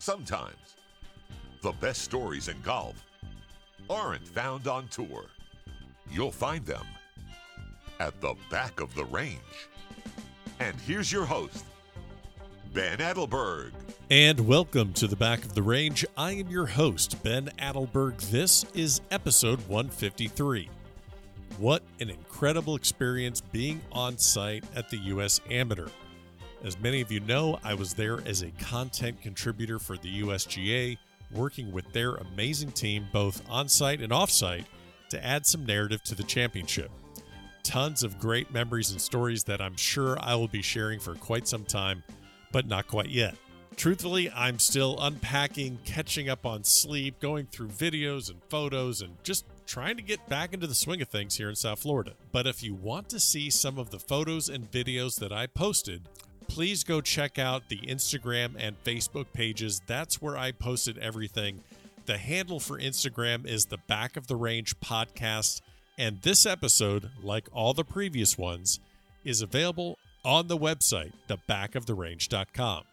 Sometimes the best stories in golf aren't found on tour. You'll find them at the back of the range. And here's your host, Ben Adelberg. And welcome to the back of the range. I am your host, Ben Adelberg. This is episode 153. What an incredible experience being on site at the U.S. Amateur. As many of you know, I was there as a content contributor for the USGA, working with their amazing team, both on site and off site, to add some narrative to the championship. Tons of great memories and stories that I'm sure I will be sharing for quite some time, but not quite yet. Truthfully, I'm still unpacking, catching up on sleep, going through videos and photos, and just trying to get back into the swing of things here in South Florida. But if you want to see some of the photos and videos that I posted, please go check out the Instagram and Facebook pages. That's where I posted everything. The handle for Instagram is the Back of the Range podcast. And this episode, like all the previous ones, is available on the website, thebackoftherange.com.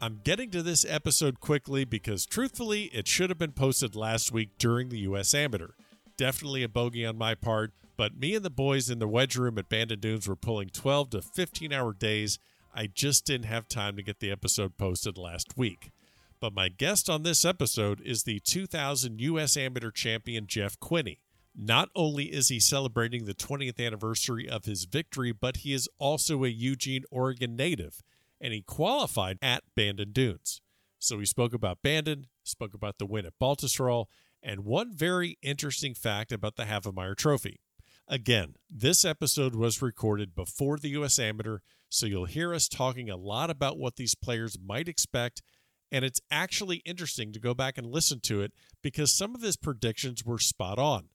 I'm getting to this episode quickly because truthfully, it should have been posted last week during the US Amateur. Definitely a bogey on my part, but me and the boys in the wedge room at Bandon Dunes were pulling 12 to 15 hour days. I just didn't have time to get the episode posted last week. But my guest on this episode is the 2000 US Amateur champion Jeff Quinney. Not only is he celebrating the 20th anniversary of his victory, but he is also a Eugene, Oregon native and he qualified at Bandon Dunes. So we spoke about Bandon, spoke about the win at Baltusrol, and one very interesting fact about the Havemeyer Trophy. Again, this episode was recorded before the U.S. Amateur, so you'll hear us talking a lot about what these players might expect, and it's actually interesting to go back and listen to it because some of his predictions were spot on.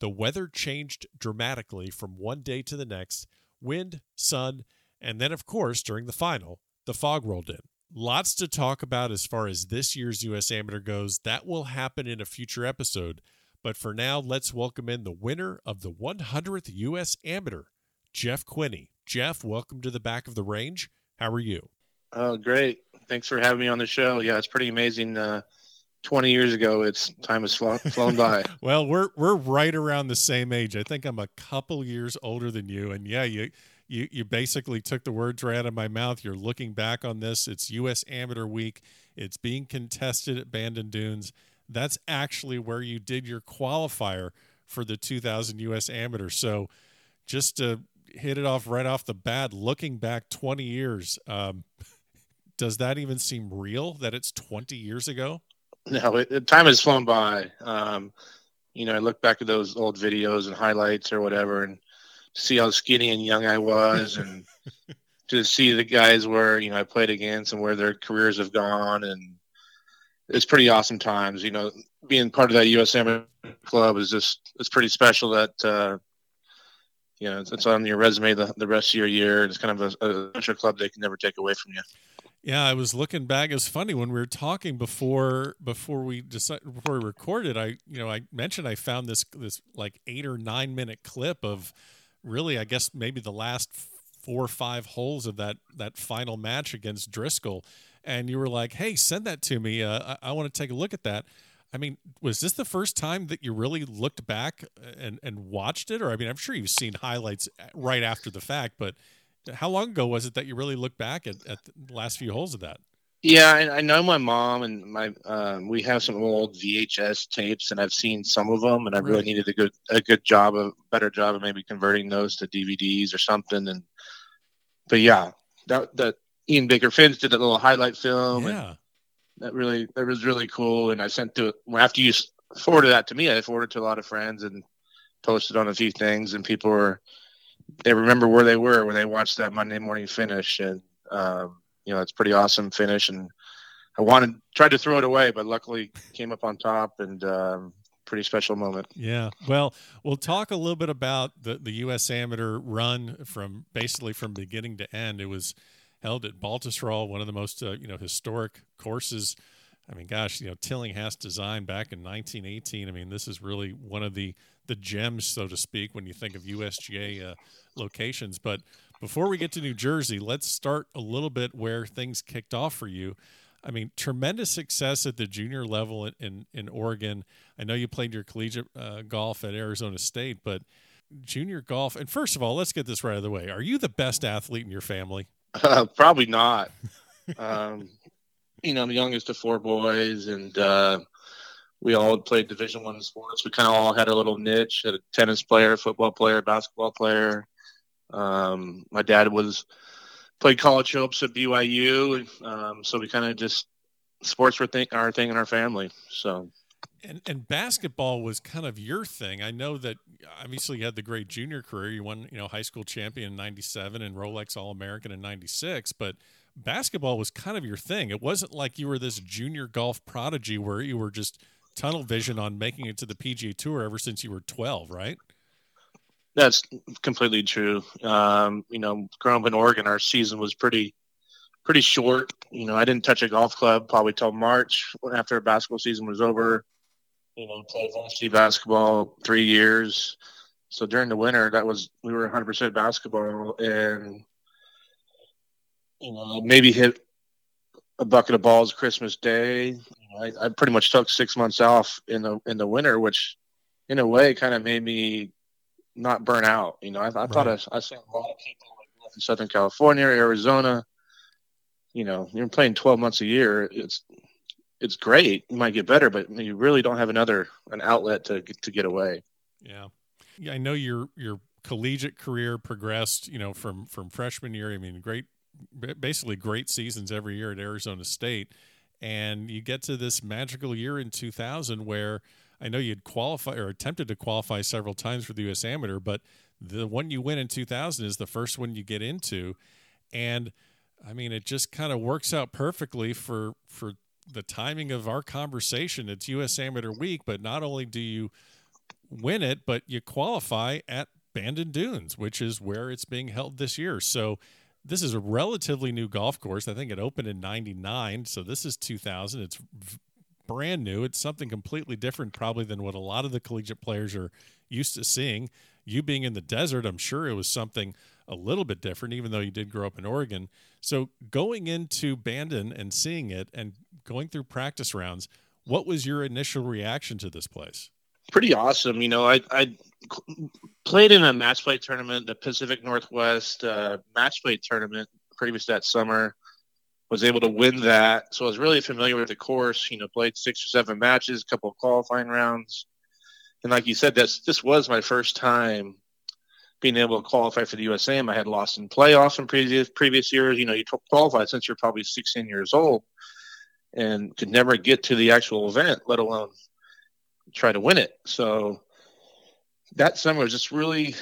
The weather changed dramatically from one day to the next wind, sun, and then, of course, during the final, the fog rolled in. Lots to talk about as far as this year's U.S. Amateur goes. That will happen in a future episode. But for now, let's welcome in the winner of the 100th U.S. Amateur, Jeff Quinney. Jeff, welcome to the back of the range. How are you? Oh, great. Thanks for having me on the show. Yeah, it's pretty amazing. Uh, 20 years ago, it's time has flown, flown by. well, we're we're right around the same age. I think I'm a couple years older than you, and yeah, you you you basically took the words right out of my mouth. You're looking back on this. It's U.S. Amateur Week. It's being contested at Bandon Dunes. That's actually where you did your qualifier for the 2000 U.S. Amateur. So, just to hit it off right off the bat, looking back 20 years, um, does that even seem real that it's 20 years ago? No, it, time has flown by. Um, you know, I look back at those old videos and highlights or whatever, and see how skinny and young I was and to see the guys where, you know, I played against and where their careers have gone. And it's pretty awesome times, you know, being part of that US Amateur club is just, it's pretty special that, uh, you know, it's, it's on your resume the, the rest of your year. It's kind of a, a club they can never take away from you. Yeah, I was looking back. It was funny when we were talking before before we decided before we recorded. I you know I mentioned I found this this like eight or nine minute clip of really, I guess maybe the last four or five holes of that that final match against Driscoll, and you were like, "Hey, send that to me. Uh, I, I want to take a look at that." I mean, was this the first time that you really looked back and and watched it, or I mean, I'm sure you've seen highlights right after the fact, but how long ago was it that you really looked back at, at the last few holes of that? Yeah, I, I know my mom and my um, we have some old VHS tapes, and I've seen some of them, and I really needed a good a good job of better job of maybe converting those to DVDs or something. And but yeah, that that Ian Baker Finch did a little highlight film. Yeah, that really that was really cool. And I sent to after you forwarded that to me, I forwarded to a lot of friends and posted on a few things, and people were they remember where they were when they watched that Monday morning finish, and um, you know, it's pretty awesome finish. And I wanted tried to throw it away, but luckily came up on top and um, pretty special moment. Yeah. Well, we'll talk a little bit about the the U.S. Amateur run from basically from beginning to end. It was held at Baltusrol, one of the most uh, you know historic courses. I mean, gosh, you know, Tillinghast designed back in 1918. I mean, this is really one of the the gems, so to speak, when you think of USGA uh, locations. But before we get to New Jersey, let's start a little bit where things kicked off for you. I mean, tremendous success at the junior level in, in, in Oregon. I know you played your collegiate uh, golf at Arizona State, but junior golf. And first of all, let's get this right out of the way. Are you the best athlete in your family? Uh, probably not. um, you know, I'm the youngest of four boys, and uh, we all played Division One sports. We kind of all had a little niche. Had a tennis player, football player, basketball player. Um, my dad was played college hoops at BYU, um, so we kind of just sports were our thing in our family. So, and and basketball was kind of your thing. I know that obviously you had the great junior career. You won, you know, high school champion in '97 and Rolex All American in '96, but basketball was kind of your thing. It wasn't like you were this junior golf prodigy where you were just tunnel vision on making it to the PGA Tour ever since you were 12, right? That's completely true. Um, you know, growing up in Oregon, our season was pretty pretty short. You know, I didn't touch a golf club probably till March after basketball season was over. You know, played varsity basketball three years. So during the winter, that was we were 100% basketball, and you know maybe hit a bucket of balls Christmas Day. I, I pretty much took six months off in the in the winter, which in a way kind of made me not burn out. You know, I, I right. thought I, I saw a lot of people in Southern California, Arizona. You know, you're playing 12 months a year. It's it's great. You might get better, but you really don't have another an outlet to to get away. Yeah, yeah. I know your your collegiate career progressed. You know, from from freshman year. I mean, great, basically great seasons every year at Arizona State, and you get to this magical year in 2000 where I know you'd qualify or attempted to qualify several times for the U.S. Amateur, but the one you win in 2000 is the first one you get into, and I mean it just kind of works out perfectly for for the timing of our conversation. It's U.S. Amateur Week, but not only do you win it, but you qualify at Bandon Dunes, which is where it's being held this year. So this is a relatively new golf course. I think it opened in 99, so this is 2000. It's brand new. It's something completely different, probably, than what a lot of the collegiate players are used to seeing. You being in the desert, I'm sure it was something a little bit different, even though you did grow up in Oregon. So, going into Bandon and seeing it and going through practice rounds, what was your initial reaction to this place? Pretty awesome. You know, I, I played in a match play tournament, the Pacific Northwest uh, match play tournament previous that summer was able to win that. So I was really familiar with the course. You know, played six or seven matches, a couple of qualifying rounds, and like you said, this this was my first time being able to qualify for the USAM. I had lost in playoffs in previous previous years. You know, you qualify since you're probably 16 years old, and could never get to the actual event, let alone try to win it. So that summer was just really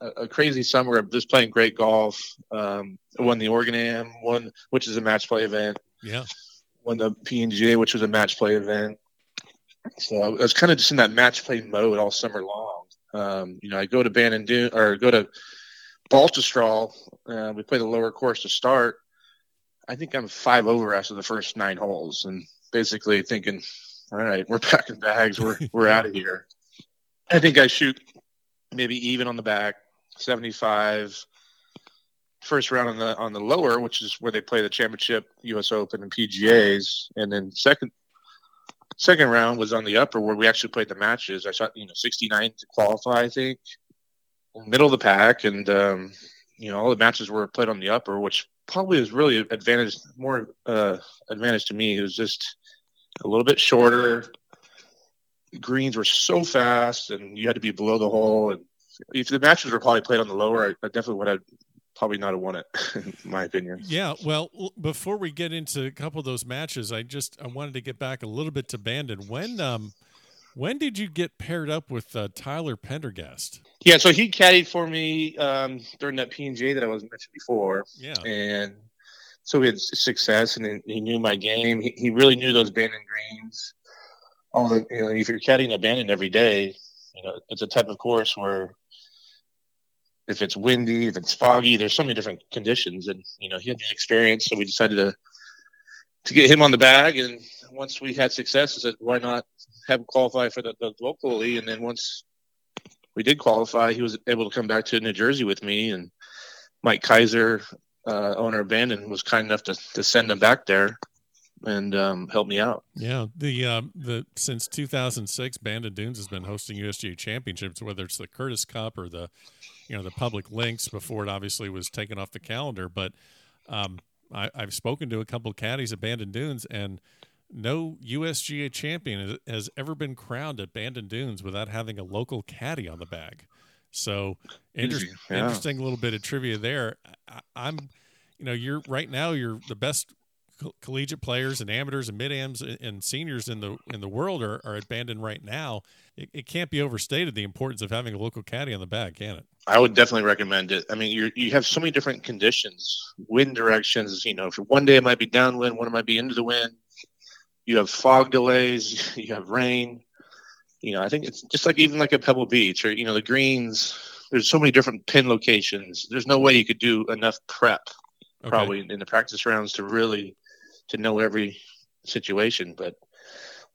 a, crazy summer of just playing great golf. Um, won the Oregon Am, won which is a match play event. Yeah. Won the PNGA, which was a match play event. So I was kind of just in that match play mode all summer long. Um, you know, I go to Bandon Dune or go to Baltusrol. Uh, we play the lower course to start. I think I'm five over after the first nine holes, and basically thinking, all right, we're packing bags, we're we're out of here. I think I shoot maybe even on the back, 75. First round on the on the lower, which is where they play the championship, U.S. Open, and PGA's, and then second second round was on the upper where we actually played the matches. I shot you know 69 to qualify, I think, middle of the pack, and um, you know all the matches were played on the upper, which probably was really advantage more uh, advantage to me. It was just a little bit shorter, greens were so fast, and you had to be below the hole. And if the matches were probably played on the lower, I, I definitely would have probably not have won it, in my opinion. Yeah. Well, before we get into a couple of those matches, I just I wanted to get back a little bit to Bandon. When um when did you get paired up with uh, Tyler Pendergast? Yeah, so he caddied for me um, during that PNJ that I was mentioned before. Yeah, and so we had success, and he knew my game. He, he really knew those Bandon greens all the you know if you're caddying a Bandon every day, you know it's a type of course where if it's windy, if it's foggy, there's so many different conditions, and you know he had the experience, so we decided to to get him on the bag. And once we had success, I said, why not have qualified for the, the locally? And then once we did qualify, he was able to come back to New Jersey with me, and Mike Keiser, uh, owner of Bandon, was kind enough to to send him back there and um, help me out. Yeah, the uh, the since 2006, Bandon Dunes has been hosting USGA championships, whether it's the Curtis Cup or the you know the Public Links before it obviously was taken off the calendar. But um, I, have spoken to a couple of caddies at Bandon Dunes, and no USGA champion has ever been crowned at Bandon Dunes without having a local caddy on the bag. So inter- yeah. interesting little bit of trivia there. I, am you know, you're right now you're the best collegiate players and amateurs and mid-ams and seniors in the in the world are, are at Bandon right now. It, it, can't be overstated the importance of having a local caddy on the bag, can it? I would definitely recommend it. I mean, you you have so many different conditions, wind directions. You know, for one day it might be downwind, one it might be into the wind. You have fog delays, you have rain. You know, I think it's just like even like a Pebble Beach or you know the greens. There's so many different pin locations. There's no way you could do enough prep okay. probably in the practice rounds to really to know every situation. But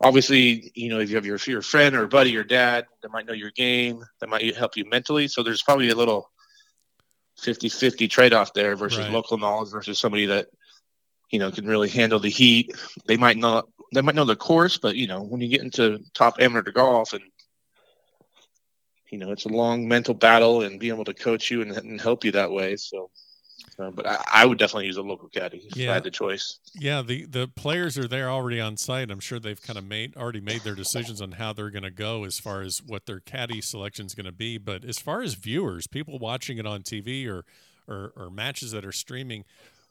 obviously, you know, if you have your your friend or buddy or dad that might know your game, that might help you mentally. So there's probably a little 50-50 trade-off there versus right. local knowledge versus somebody that you know can really handle the heat. They might not they might know the course, but you know when you get into top amateur golf and you know it's a long mental battle and being able to coach you and, and help you that way. So uh, but I, I, would definitely use a local caddy if yeah. I had the choice. Yeah, the the players are there already on site. I'm sure they've kind of made already made their decisions on how they're going to go as far as what their caddy selection is going to be. But as far as viewers, people watching it on TV or, or or matches that are streaming,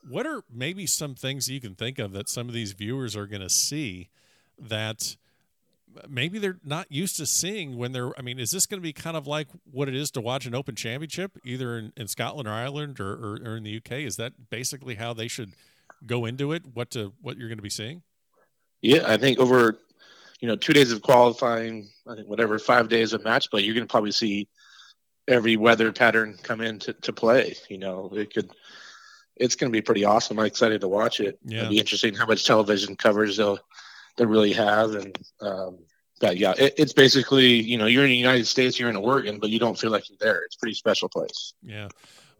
what are maybe some things you can think of that some of these viewers are going to see that maybe they're not used to seeing when they're. I mean, is this going to be kind of like what it is to watch an Open Championship, either in, in Scotland or Ireland or, or, or, in the UK? Is that basically how they should go into it? What to what you're going to be seeing? Yeah, I think over you know two days of qualifying, I think whatever five days of match play, you're going to probably see every weather pattern come in to, to play. You know, it could. It's going to be pretty awesome. I'm excited to watch it. Yeah. It'll be interesting how much television coverage they'll they really have. And um, but yeah, it, it's basically you know you're in the United States, you're in Oregon, but you don't feel like you're there. It's a pretty special place. Yeah.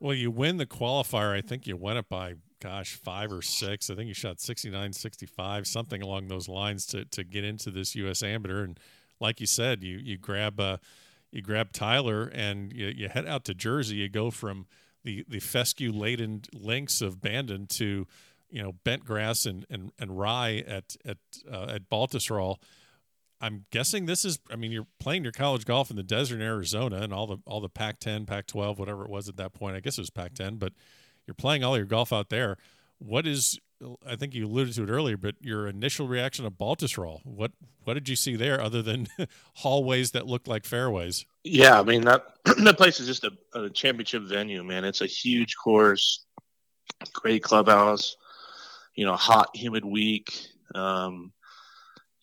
Well, you win the qualifier. I think you win it by gosh five or six. I think you shot 69, 65, something along those lines to to get into this U.S. Amateur. And like you said, you you grab uh, you grab Tyler and you, you head out to Jersey. You go from the the fescue laden links of Bandon to you know bent grass and and, and rye at at uh, at Baltusrol. I'm guessing this is. I mean, you're playing your college golf in the desert in Arizona, and all the all the Pac-10, Pac-12, whatever it was at that point. I guess it was Pac-10, but you're playing all your golf out there. What is? I think you alluded to it earlier, but your initial reaction to Baltusrol. What what did you see there, other than hallways that looked like fairways? Yeah, I mean that that place is just a, a championship venue, man. It's a huge course, great clubhouse you know, hot, humid week. Um,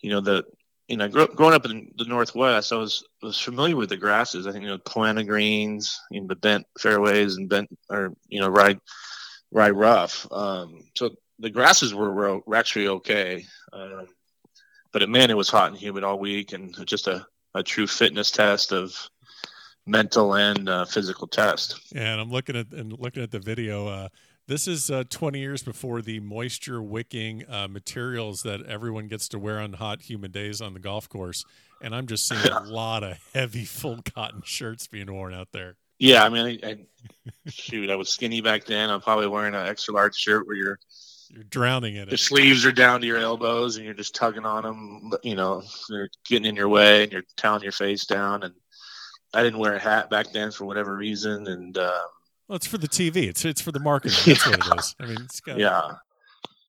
you know, the you know, growing up in the Northwest, I was was familiar with the grasses. I think you know, Poa greens, you know, the bent fairways and bent or you know, ride ride rough. Um, so the grasses were, were actually okay, um, but it, man, it was hot and humid all week, and just a, a true fitness test of mental and uh, physical test. And I'm looking at and looking at the video. Uh, this is uh, 20 years before the moisture wicking uh, materials that everyone gets to wear on hot, humid days on the golf course. And I'm just seeing a lot of heavy, full cotton shirts being worn out there. Yeah, I mean, I, I, shoot, I was skinny back then. I'm probably wearing an extra large shirt where you're you're drowning in it. The sleeves are down to your elbows, and you're just tugging on them. You know, they're getting in your way, and you're toweling your face down. And I didn't wear a hat back then for whatever reason, and um, well, it's for the TV. It's it's for the marketing. That's what it is. I mean, it's got yeah.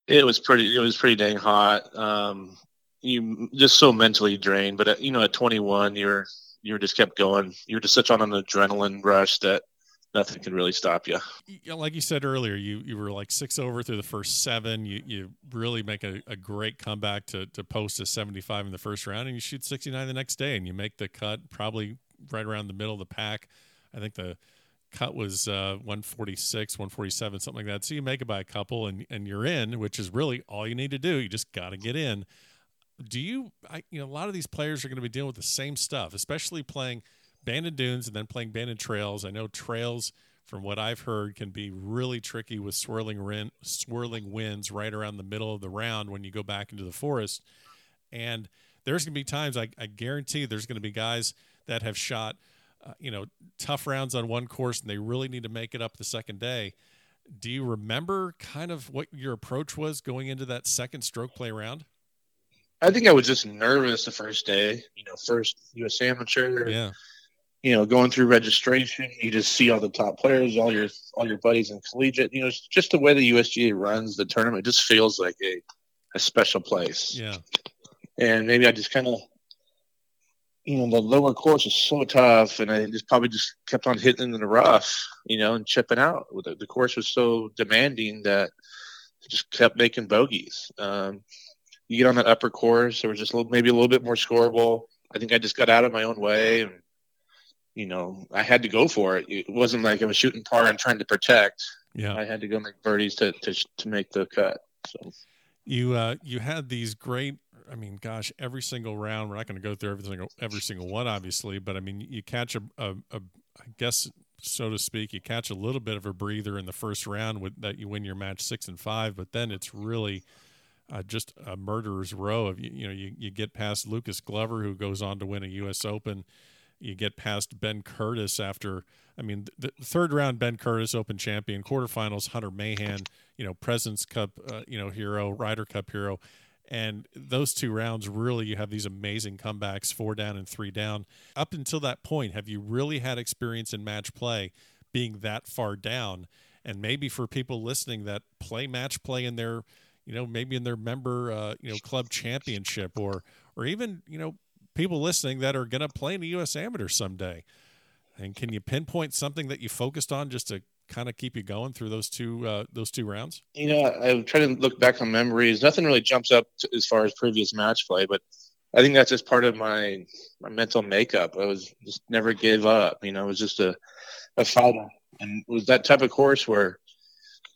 It was pretty. It was pretty dang hot. Um, you just so mentally drained. But at, you know, at 21, you're you just kept going. You were just such on an adrenaline rush that nothing can really stop you. Like you said earlier, you you were like six over through the first seven. You you really make a, a great comeback to to post a 75 in the first round, and you shoot 69 the next day, and you make the cut probably right around the middle of the pack. I think the cut was uh, 146, 147, something like that. So you make it by a couple and, and you're in, which is really all you need to do. You just got to get in. Do you, I, you know, a lot of these players are going to be dealing with the same stuff, especially playing Bandon Dunes and then playing Bandon Trails. I know Trails from what I've heard, can be really tricky with swirling wind, swirling winds right around the middle of the round when you go back into the forest. And there's going to be times I, I guarantee there's going to be guys that have shot, uh, you know, tough rounds on one course and they really need to make it up the second day. Do you remember kind of what your approach was going into that second stroke play round? I think I was just nervous the first day. You know, first U.S. amateur. Yeah. You know, going through registration, you just see all the top players, all your all your buddies in collegiate. You know, it's just the way the USGA runs the tournament. It just feels like a a special place. Yeah. And maybe I just kind of, you know, the lower course is so tough, and I just probably just kept on hitting in the rough, you know, and chipping out. The, the course was so demanding that I just kept making bogeys. Um, you get on that upper course, there was just a little, maybe a little bit more scoreable. I think I just got out of my own way, and you know, I had to go for it. It wasn't like I was shooting par and trying to protect. Yeah, I had to go make birdies to to to make the cut. So you uh, you had these great. I mean, gosh, every single round. We're not going to go through every single every single one, obviously, but I mean, you catch a, a, a I guess so to speak, you catch a little bit of a breather in the first round with that you win your match six and five, but then it's really uh, just a murderer's row of you, you know you, you get past Lucas Glover who goes on to win a U.S. Open. You get past Ben Curtis after I mean the, third round Ben Curtis Open champion quarterfinals Hunter Mahan you know Presidents Cup uh, you know hero Ryder Cup hero and those two rounds really you have these amazing comebacks four down and three down up until that point have you really had experience in match play being that far down and maybe for people listening that play match play in their you know, maybe in their member, uh, you know, club championship, or or even you know, people listening that are going to play in the U.S. Amateur someday. And can you pinpoint something that you focused on just to kind of keep you going through those two uh, those two rounds? You know, I'm trying to look back on memories. Nothing really jumps up to, as far as previous match play, but I think that's just part of my my mental makeup. I was just never give up. You know, it was just a a fighter, and it was that type of course where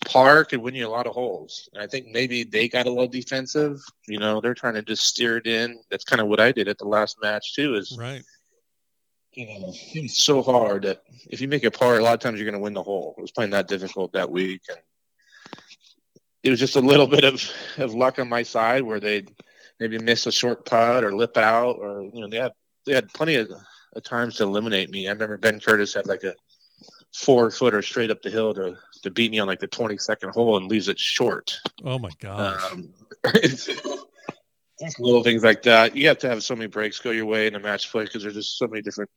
par could win you a lot of holes. And I think maybe they got a little defensive. You know, they're trying to just steer it in. That's kind of what I did at the last match too. Is right. You know, it's so hard that if you make a par, a lot of times you're going to win the hole. It was playing that difficult that week, and it was just a little bit of, of luck on my side where they maybe miss a short putt or lip out, or you know, they had they had plenty of, of times to eliminate me. I remember Ben Curtis had like a four footer straight up the hill to to beat me on like the 22nd hole and leaves it short. Oh my god! Um, little things like that. You have to have so many breaks go your way in a match play because there's just so many different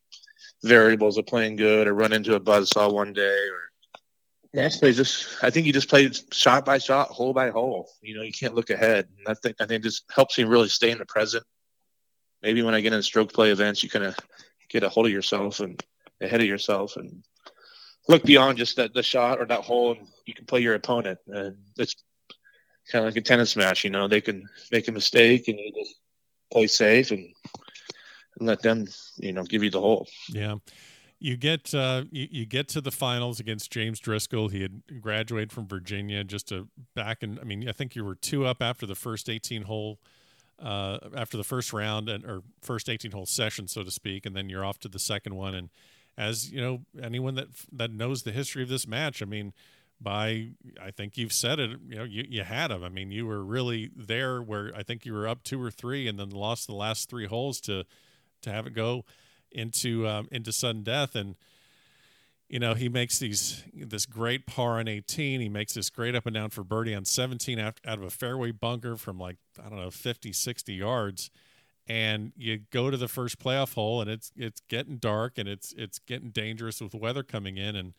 variables of playing good or run into a buzzsaw one day or match play just I think you just play shot by shot, hole by hole. You know, you can't look ahead. And I think I think just helps you really stay in the present. Maybe when I get in stroke play events you kind of get a hold of yourself and ahead of yourself and look beyond just that the shot or that hole, and you can play your opponent. And it's kind of like a tennis match. You know, they can make a mistake, and you just play safe and, and let them, you know, give you the hole. Yeah. You get uh, you, you get to the finals against James Driscoll. He had graduated from Virginia just to back and I mean I think you were two up after the first 18 hole uh, after the first round and or first 18 hole session so to speak and then you're off to the second one and as you know, anyone that that knows the history of this match, I mean, by I think you've said it, you know, you, you had him. I mean, you were really there where I think you were up two or three, and then lost the last three holes to to have it go into um, into sudden death. And you know he makes these this great par on 18 he makes this great up and down for birdie on 17 out, out of a fairway bunker from like i don't know 50 60 yards. And you go to the first playoff hole and it's it's getting dark and it's it's getting dangerous with weather coming in. And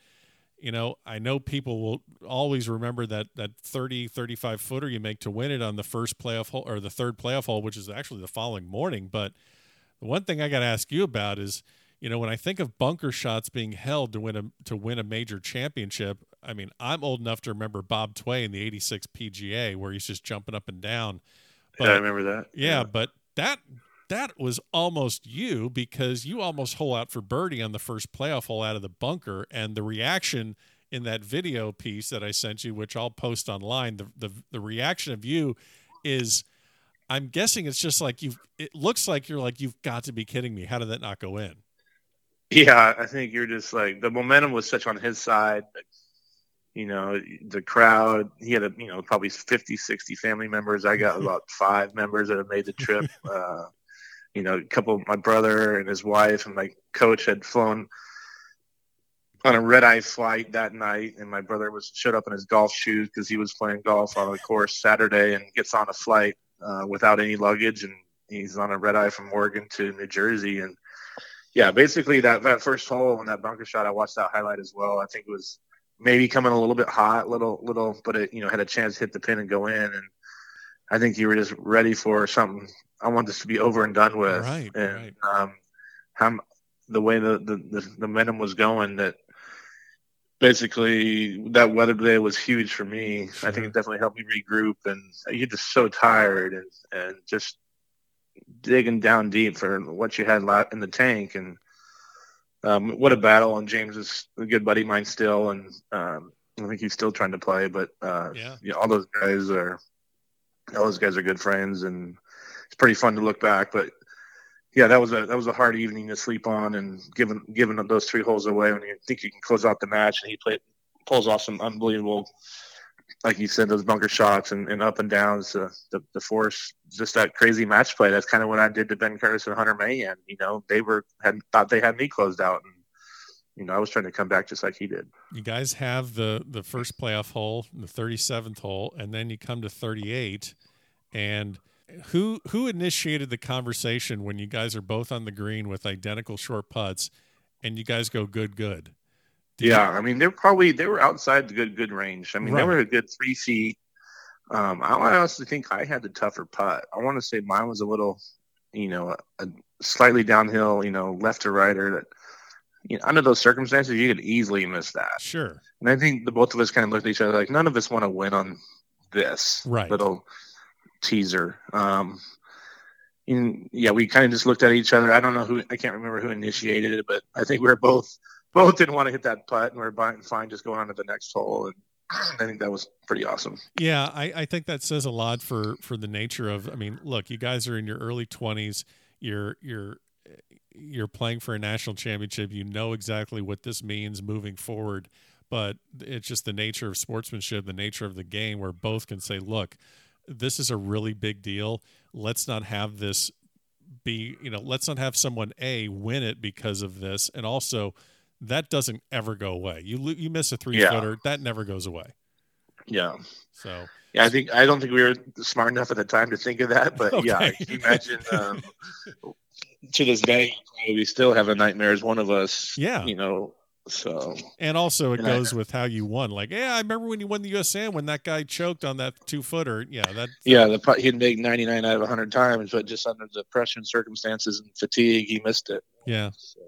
you know i know people will always remember that that 30 35 footer you make to win it on the first playoff hole or the third playoff hole which is actually the following morning. But the one thing i got to ask you about is you know when i think of bunker shots being held to win a to win a major championship i mean i'm old enough to remember bob tway in the 86 pga where he's just jumping up and down. But, yeah i remember that. Yeah, yeah. but that that was almost you because you almost hole out for birdie on the first playoff hole out of the bunker, and the reaction in that video piece that I sent you, which I'll post online, the the, the reaction of you is. I'm guessing it's just like you've. It looks like you're like you've got to be kidding me. How did that not go in? Yeah, I think you're just like the momentum was such on his side. You know, the crowd, he had a, you know, probably 50, 60 family members. I got about five members that have made the trip. Uh, you know, a couple of my brother and his wife and my coach had flown on a red eye flight that night, and my brother was showed up in his golf shoes because he was playing golf on a course Saturday and gets on a flight uh, without any luggage, and he's on a red eye from Oregon to New Jersey, and yeah, basically that that first hole and that bunker shot, I watched that highlight as well. I think it was maybe coming a little bit hot, little little, but it you know had a chance to hit the pin and go in, and I think you were just ready for something. I want this to be over and done with, right? And right. um, how the way the, the the the momentum was going that basically that weather day was huge for me. Sure. I think it definitely helped me regroup, and you're just so tired and and just digging down deep for what you had left in the tank. And um, what a battle! And James is a good buddy of mine still, and um, I think he's still trying to play. But uh, yeah. yeah, all those guys are all those guys are good friends, and it's pretty fun to look back. But yeah, that was a that was a hard evening to sleep on, and giving giving those three holes away when you think you can close out the match, and he played pulls off some unbelievable, like you said, those bunker shots and, and up and downs, uh, the the force, just that crazy match play. That's kind of what I did to Ben Curtis and Hunter Mahan. You know, they were had thought they had me closed out, and you know I was trying to come back just like he did. You guys have the the first playoff hole, the thirty seventh hole, and then you come to thirty eight, and who who initiated the conversation when you guys are both on the green with identical short putts, and you guys go good good? Did yeah, you... I mean they're probably they were outside the good good range. I mean right. they were a good three feet. Um, I honestly think I had the tougher putt. I want to say mine was a little, you know, a, a slightly downhill, you know, left to righter. That you know, under those circumstances, you could easily miss that. Sure. And I think the both of us kind of looked at each other like none of us want to win on this right. little teaser. Um, and yeah, we kind of just looked at each other. I don't know who, I can't remember who initiated it, but I think we were both, both didn't want to hit that putt and we are fine just going on to the next hole. And I think that was pretty awesome. Yeah. I, I think that says a lot for, for the nature of, I mean, look, you guys are in your early twenties. You're, you're, you're playing for a national championship. You know exactly what this means moving forward, but it's just the nature of sportsmanship, the nature of the game where both can say, look, this is a really big deal. Let's not have this be, you know, let's not have someone A win it because of this. And also, that doesn't ever go away. You you miss a three yeah. footer, that never goes away. Yeah. So yeah, I think I don't think we were smart enough at the time to think of that, but okay. yeah, imagine um, to this day we still have a nightmare as one of us. Yeah, you know, so and also it and goes I, with how you won. Like, yeah, I remember when you won the USAM when that guy choked on that two footer. Yeah, that. Yeah, the he'd make ninety nine out of hundred times, but just under the pressure and circumstances and fatigue, he missed it. Yeah. So.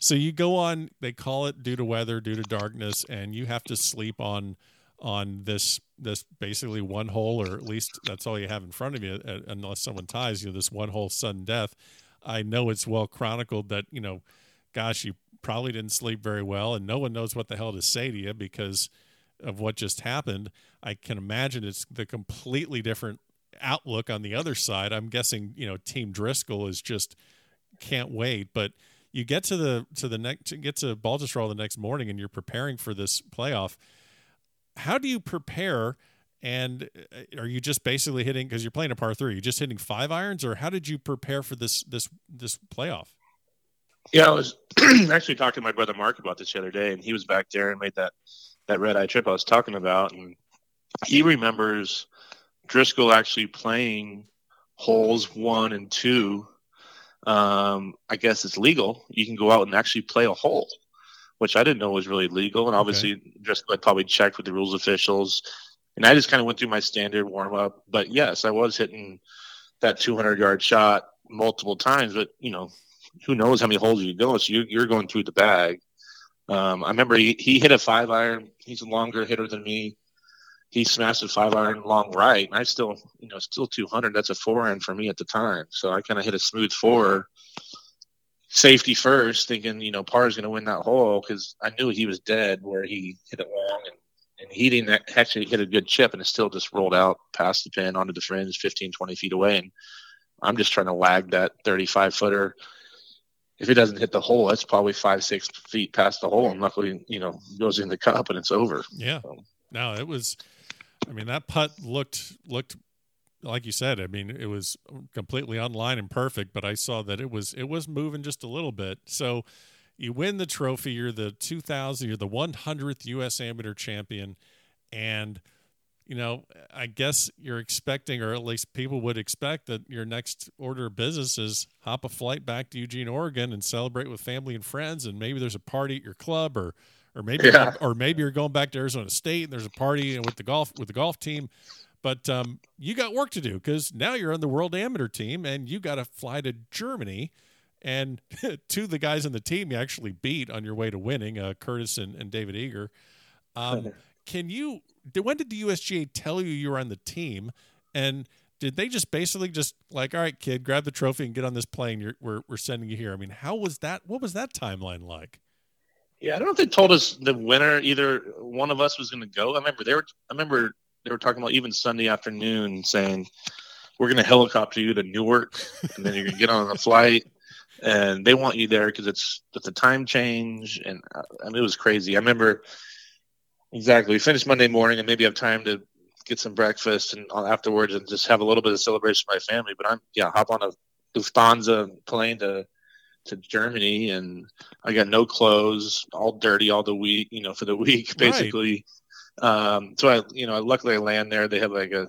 so you go on. They call it due to weather, due to darkness, and you have to sleep on on this this basically one hole, or at least that's all you have in front of you, uh, unless someone ties you. This one hole sudden death. I know it's well chronicled that you know, gosh, you probably didn't sleep very well, and no one knows what the hell to say to you because of what just happened. I can imagine it's the completely different outlook on the other side. I'm guessing you know Team Driscoll is just can't wait, but you get to the to the next get to Baltusrol the next morning and you're preparing for this playoff. How do you prepare? And uh, are you just basically hitting because you're playing a par three? You're you just hitting five irons, or how did you prepare for this this this playoff? Yeah, I was actually talking to my brother Mark about this the other day, and he was back there and made that that red eye trip I was talking about, and he remembers Driscoll actually playing holes one and two. Um, I guess it's legal. You can go out and actually play a hole, which I didn't know was really legal. And obviously, okay. Driscoll had probably checked with the rules officials. And I just kind of went through my standard warm up. But yes, I was hitting that 200 yard shot multiple times. But you know, who knows how many holes you go. So you're, you're going through the bag. Um, I remember he, he hit a five iron. He's a longer hitter than me. He smashed a five iron long right. And I still, you know, still 200. That's a four iron for me at the time. So I kind of hit a smooth four, safety first, thinking, you know, par is going to win that hole because I knew he was dead where he hit it long and, and he didn't actually hit a good chip and it still just rolled out past the pin onto the fringe 15, 20 feet away. And I'm just trying to lag that 35 footer if it doesn't hit the hole, that's probably five, six feet past the hole, and luckily, you know, goes in the cup and it's over. Yeah. So. No, it was. I mean, that putt looked looked like you said. I mean, it was completely online and perfect, but I saw that it was it was moving just a little bit. So you win the trophy. You're the 2000. You're the 100th U.S. Amateur champion, and you know, I guess you're expecting, or at least people would expect, that your next order of business is hop a flight back to Eugene, Oregon, and celebrate with family and friends, and maybe there's a party at your club, or or maybe yeah. or maybe you're going back to Arizona State and there's a party with the golf with the golf team. But um, you got work to do because now you're on the world amateur team and you got to fly to Germany. And two of the guys on the team you actually beat on your way to winning, uh, Curtis and, and David Eger. Um, can you when did the USGA tell you you were on the team, and did they just basically just like, all right, kid, grab the trophy and get on this plane? You're, we're we're sending you here. I mean, how was that? What was that timeline like? Yeah, I don't know if they told us the winner. Either one of us was going to go. I remember they were. I remember they were talking about even Sunday afternoon saying we're going to helicopter you to Newark, and then you're going to get on a flight, and they want you there because it's it's a time change, and uh, I mean, it was crazy. I remember Exactly. We finished Monday morning and maybe have time to get some breakfast and afterwards and just have a little bit of celebration with my family. But I'm yeah, hop on a Lufthansa plane to to Germany and I got no clothes, all dirty all the week, you know, for the week basically. Right. Um, so I, you know, luckily I land there. They have like a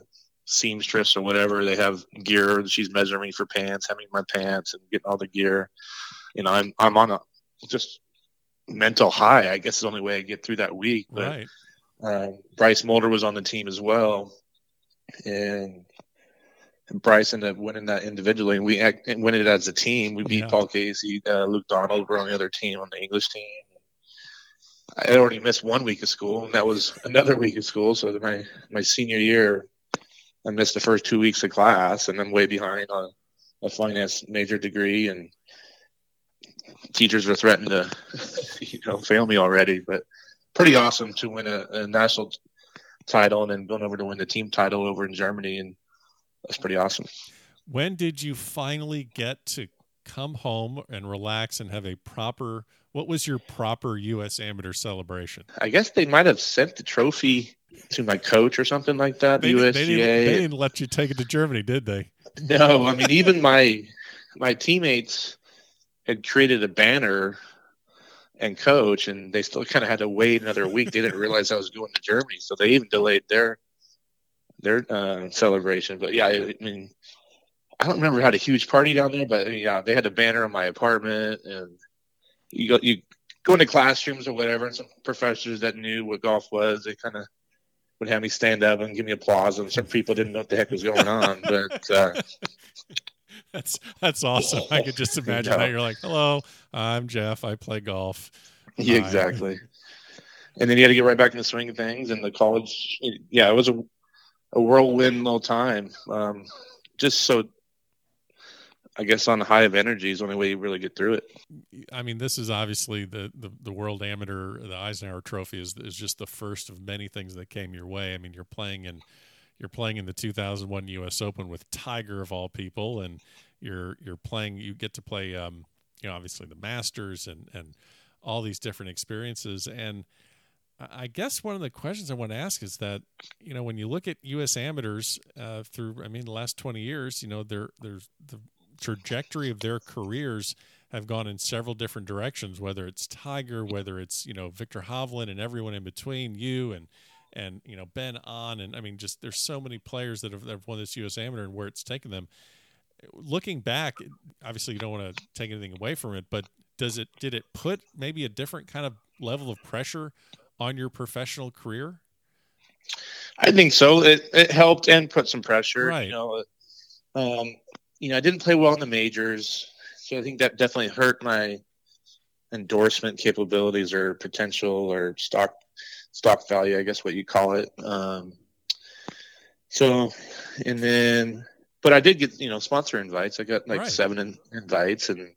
seamstress or whatever. They have gear. She's measuring me for pants, having my pants and getting all the gear. You know, I'm I'm on a just mental high. I guess is the only way I get through that week. But right. uh, Bryce Molder was on the team as well, and Bryce ended up winning that individually, and we act, and win it as a team. We beat yeah. Paul Casey, uh, Luke Donald were on the other team on the English team. I already missed one week of school, and that was another week of school. So my my senior year, I missed the first two weeks of class, and I'm way behind on a finance major degree, and teachers were threatening to, you know, fail me already. But pretty awesome to win a, a national title and then going over to win the team title over in Germany, and that's pretty awesome. When did you finally get to come home and relax and have a proper? What was your proper U.S. amateur celebration? I guess they might have sent the trophy to my coach or something like that. They, USGA. They didn't, they didn't let you take it to Germany, did they? No, I mean even my my teammates had created a banner and coach, and they still kind of had to wait another week. They didn't realize I was going to Germany, so they even delayed their their uh, celebration. But yeah, I, mean, I don't remember had a huge party down there, but yeah, they had a banner in my apartment, and you go you go into classrooms or whatever, and some professors that knew what golf was, they kind of would have me stand up and give me applause, and some people didn't know what the heck was going on, but. Uh, that's that's awesome. I could just imagine that you're like, "Hello, I'm Jeff. I play golf." Yeah, exactly. and then you had to get right back in the swing of things. And the college, yeah, it was a a whirlwind little time. Um, just so, I guess, on the high of energy is the only way you really get through it. I mean, this is obviously the the, the World Amateur, the Eisenhower Trophy is is just the first of many things that came your way. I mean, you're playing in you're playing in the 2001 U.S. Open with Tiger of all people, and you're you're playing. You get to play, um, you know, obviously the Masters and and all these different experiences. And I guess one of the questions I want to ask is that you know when you look at U.S. amateurs uh, through, I mean, the last 20 years, you know, there there's the trajectory of their careers have gone in several different directions. Whether it's Tiger, whether it's you know Viktor Hovland and everyone in between, you and and you know Ben An and I mean, just there's so many players that have, that have won this U.S. Amateur and where it's taken them. Looking back, obviously you don't want to take anything away from it, but does it did it put maybe a different kind of level of pressure on your professional career? I think so. It, it helped and put some pressure. Right. You know, um, you know, I didn't play well in the majors, so I think that definitely hurt my endorsement capabilities or potential or stock stock value, I guess what you call it. Um, so, and then, but I did get you know sponsor invites. I got like right. seven in, invites and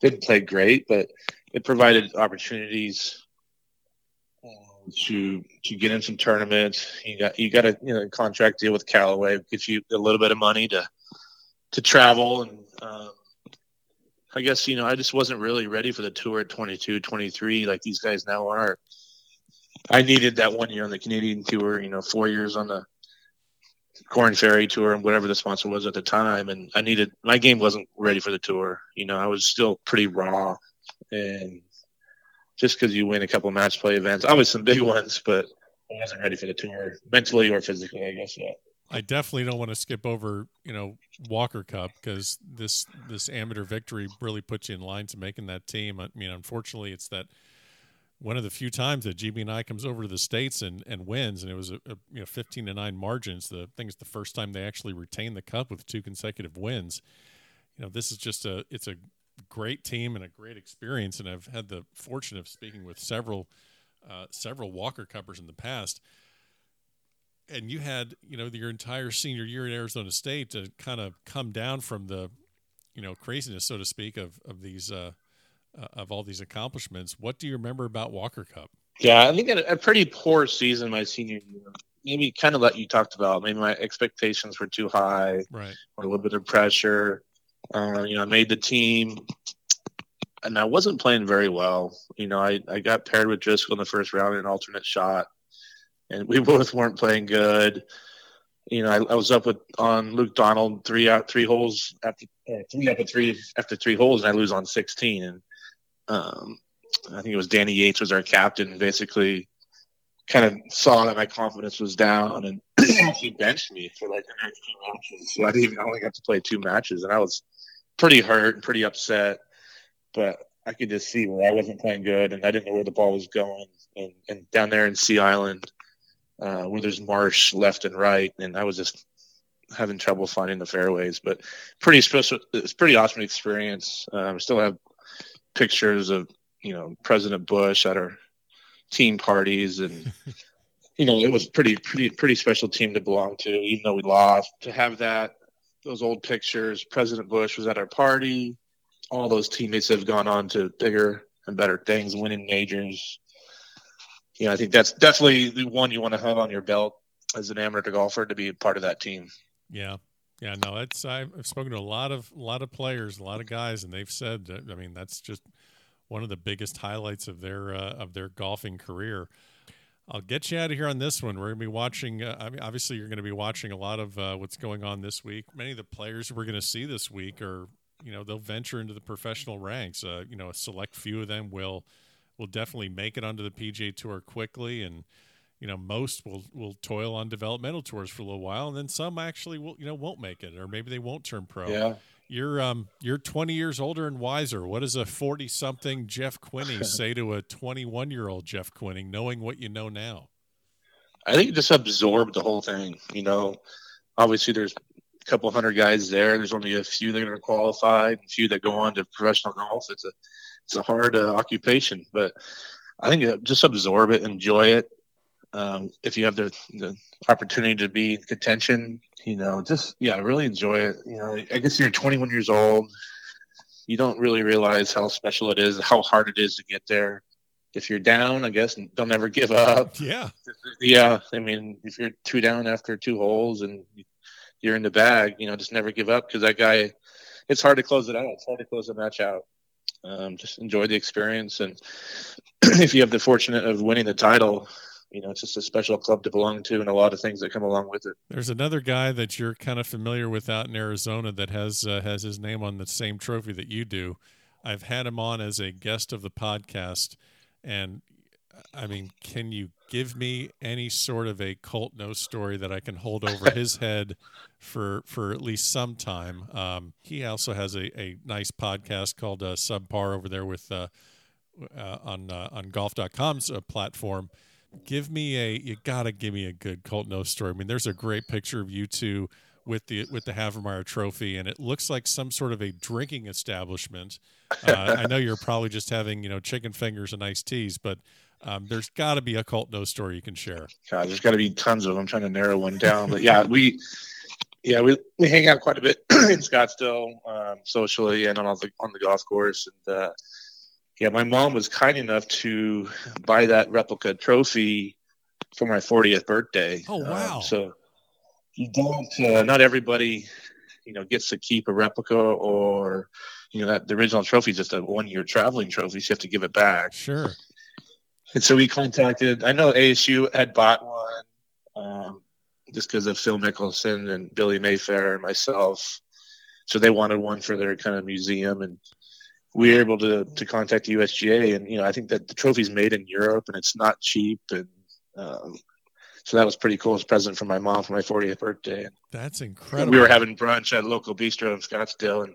didn't play great, but it provided opportunities um, to to get in some tournaments. You got you got a you know contract deal with Callaway, gives you a little bit of money to to travel and um, I guess, you know, I just wasn't really ready for the tour at 22, 23, like these guys now are. I needed that one year on the Canadian tour, you know, four years on the Corn Ferry tour and whatever the sponsor was at the time. And I needed, my game wasn't ready for the tour. You know, I was still pretty raw. And just because you win a couple of match play events, always some big ones, but I wasn't ready for the tour mentally or physically, I guess, yet. I definitely don't want to skip over, you know, Walker Cup because this this amateur victory really puts you in line to making that team. I mean, unfortunately, it's that one of the few times that GB and I comes over to the states and, and wins, and it was a, a you know fifteen to nine margins. The thing is, the first time they actually retained the cup with two consecutive wins. You know, this is just a it's a great team and a great experience, and I've had the fortune of speaking with several uh, several Walker Cuppers in the past and you had you know your entire senior year at Arizona State to kind of come down from the you know craziness, so to speak, of of these uh, uh, of all these accomplishments. What do you remember about Walker Cup? Yeah, I think a, a pretty poor season my senior year. Maybe kind of what you talked about. Maybe my expectations were too high, right? Or a little bit of pressure. Uh, you know, I made the team, and I wasn't playing very well. You know, I, I got paired with Driscoll in the first round in an alternate shot and we both weren't playing good. You know, I, I was up with on Luke Donald three out three holes after uh, three up at three after three holes, and I lose on sixteen. And um, I think it was Danny Yates was our captain. Basically, kind of saw that my confidence was down, and he benched me for like the next two matches. So I didn't even I only got to play two matches, and I was pretty hurt and pretty upset. But I could just see where I wasn't playing good, and I didn't know where the ball was going. And, and down there in Sea Island, uh, where there's marsh left and right, and I was just having trouble finding the fairways. But pretty special, it's pretty awesome experience. Um, I still have pictures of you know President Bush at our team parties, and you know it was pretty pretty pretty special team to belong to, even though we lost. To have that those old pictures, President Bush was at our party. All those teammates have gone on to bigger and better things, winning majors you know, I think that's definitely the one you want to have on your belt as an amateur golfer to be a part of that team. Yeah. Yeah, no, it's I've spoken to a lot of a lot of players, a lot of guys, and they've said that, I mean that's just one of the biggest highlights of their uh, of their golfing career. I'll get you out of here on this one. We're going to be watching. Uh, I mean, obviously, you're going to be watching a lot of uh, what's going on this week. Many of the players we're going to see this week are, you know, they'll venture into the professional ranks. Uh, you know, a select few of them will will definitely make it onto the PGA Tour quickly, and you know most will will toil on developmental tours for a little while, and then some actually will you know won't make it, or maybe they won't turn pro. Yeah. You're um you're 20 years older and wiser. What does a 40 something Jeff Quinney say to a 21 year old Jeff Quinney, knowing what you know now? I think just absorb the whole thing. You know, obviously there's couple hundred guys there. There's only a few that are qualified, a few that go on to professional golf. It's a it's a hard uh, occupation, but I think uh, just absorb it, enjoy it. Um, if you have the, the opportunity to be in contention, you know, just yeah, really enjoy it. You know, I guess you're 21 years old. You don't really realize how special it is, how hard it is to get there. If you're down, I guess don't ever give up. Yeah, yeah. I mean, if you're two down after two holes and you're in the bag, you know, just never give up because that guy. It's hard to close it out. It's hard to close a match out um, just enjoy the experience. And if you have the fortunate of winning the title, you know, it's just a special club to belong to and a lot of things that come along with it. There's another guy that you're kind of familiar with out in Arizona that has uh, has his name on the same trophy that you do. I've had him on as a guest of the podcast, and I mean, can you give me any sort of a Colt Knost story that I can hold over his head for for at least some time? Um, he also has a, a nice podcast called uh, Subpar over there with uh, uh, on uh, on golf.com's uh, platform. Give me a you gotta give me a good Colt Knost story. I mean, there's a great picture of you two with the with the Havemeyer Trophy, and it looks like some sort of a drinking establishment. Uh, I know you're probably just having you know chicken fingers and iced teas, but um, there's got to be a Colt Knost story you can share. God, there's got to be tons of them. I'm trying to narrow one down, but yeah, we, yeah, we, we hang out quite a bit in Scottsdale, um, socially and on the on the golf course. And uh, yeah, my mom was kind enough to buy that replica trophy for my 40th birthday. Oh wow! Um, so you don't, uh, not everybody, you know, gets to keep a replica or you know that the original trophy is just a one year traveling trophy, so you have to give it back. Sure. And so we contacted. I know ASU had bought one, um, just because of Phil Mickelson and Billy Mayfair and myself. So they wanted one for their kind of museum, and we were able to to contact the USGA. And you know, I think that the trophy's made in Europe and it's not cheap, and um, so that was pretty cool as a present from my mom for my 40th birthday. That's incredible. We were having brunch at a local bistro in Scottsdale, and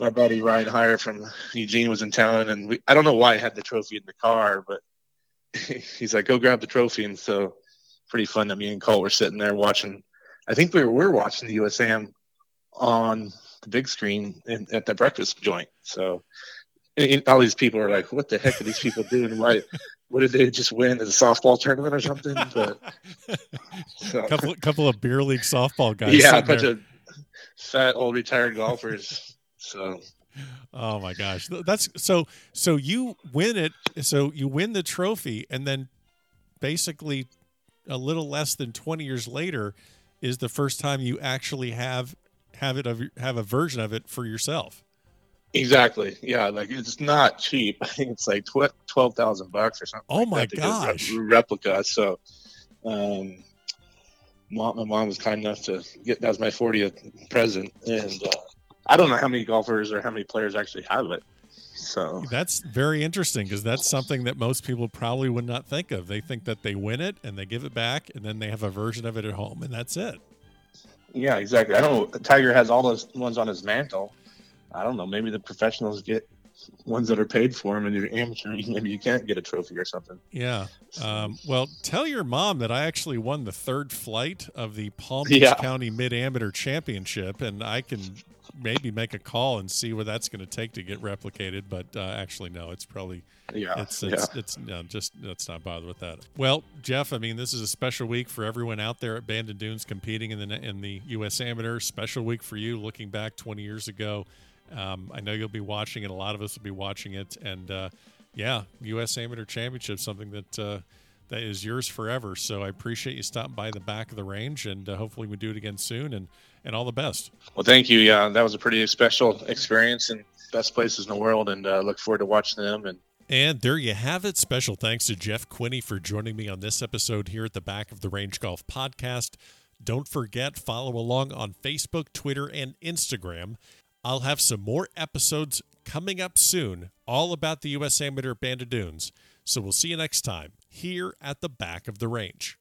my buddy Ryan Heyer from Eugene was in town, and we, I don't know why I had the trophy in the car, but he's like, "Go grab the trophy," and so pretty fun that me and Colt were sitting there watching. I think we were, we were watching the USAM on the big screen in, at the breakfast joint. So all these people are like, "What the heck are these people doing? Why? What did they just win? Is a softball tournament or something?" But so. couple couple of beer league softball guys. Yeah, a bunch there. of fat old retired golfers. So. Oh my gosh, that's so. So you win it. So you win the trophy, and then basically, a little less than twenty years later, is the first time you actually have have it of have a version of it for yourself. Exactly. Yeah, like it's not cheap. I think it's like tw- twelve thousand bucks or something. Oh like my gosh! replica. So, um, mom, my mom was kind enough to get that was my 40th present, and uh, I don't know how many golfers or how many players actually have it. So that's very interesting because that's something that most people probably would not think of. They think that they win it and they give it back, and then they have a version of it at home, and that's it. Yeah, exactly. I don't know. Tiger has all those ones on his mantle. I don't know. Maybe the professionals get ones that are paid for them, and you're amateur. Maybe you can't get a trophy or something. Yeah. Um, well, tell your mom that I actually won the third flight of the Palm Beach yeah. County Mid Amateur Championship, and I can maybe make a call and see what that's going to take to get replicated. But uh, actually, no, it's probably yeah, it's it's, yeah. it's no, just let's not bother with that. Well, Jeff, I mean, this is a special week for everyone out there at Bandon Dunes competing in the in the U.S. Amateur. Special week for you, looking back 20 years ago. Um, I know you'll be watching it. A lot of us will be watching it, and uh, yeah, U.S. Amateur Championship, something that uh, that is yours forever. So I appreciate you stopping by the back of the range, and uh, hopefully we do it again soon. And and all the best. Well, thank you. Yeah, that was a pretty special experience and best places in the world, and uh, look forward to watching them and. And there you have it. Special thanks to Jeff Quinney for joining me on this episode here at the Back of the Range Golf Podcast. Don't forget, follow along on Facebook, Twitter, and Instagram. I'll have some more episodes coming up soon, all about the U.S. Amateur Bandon Dunes. So we'll see you next time here at the back of the range.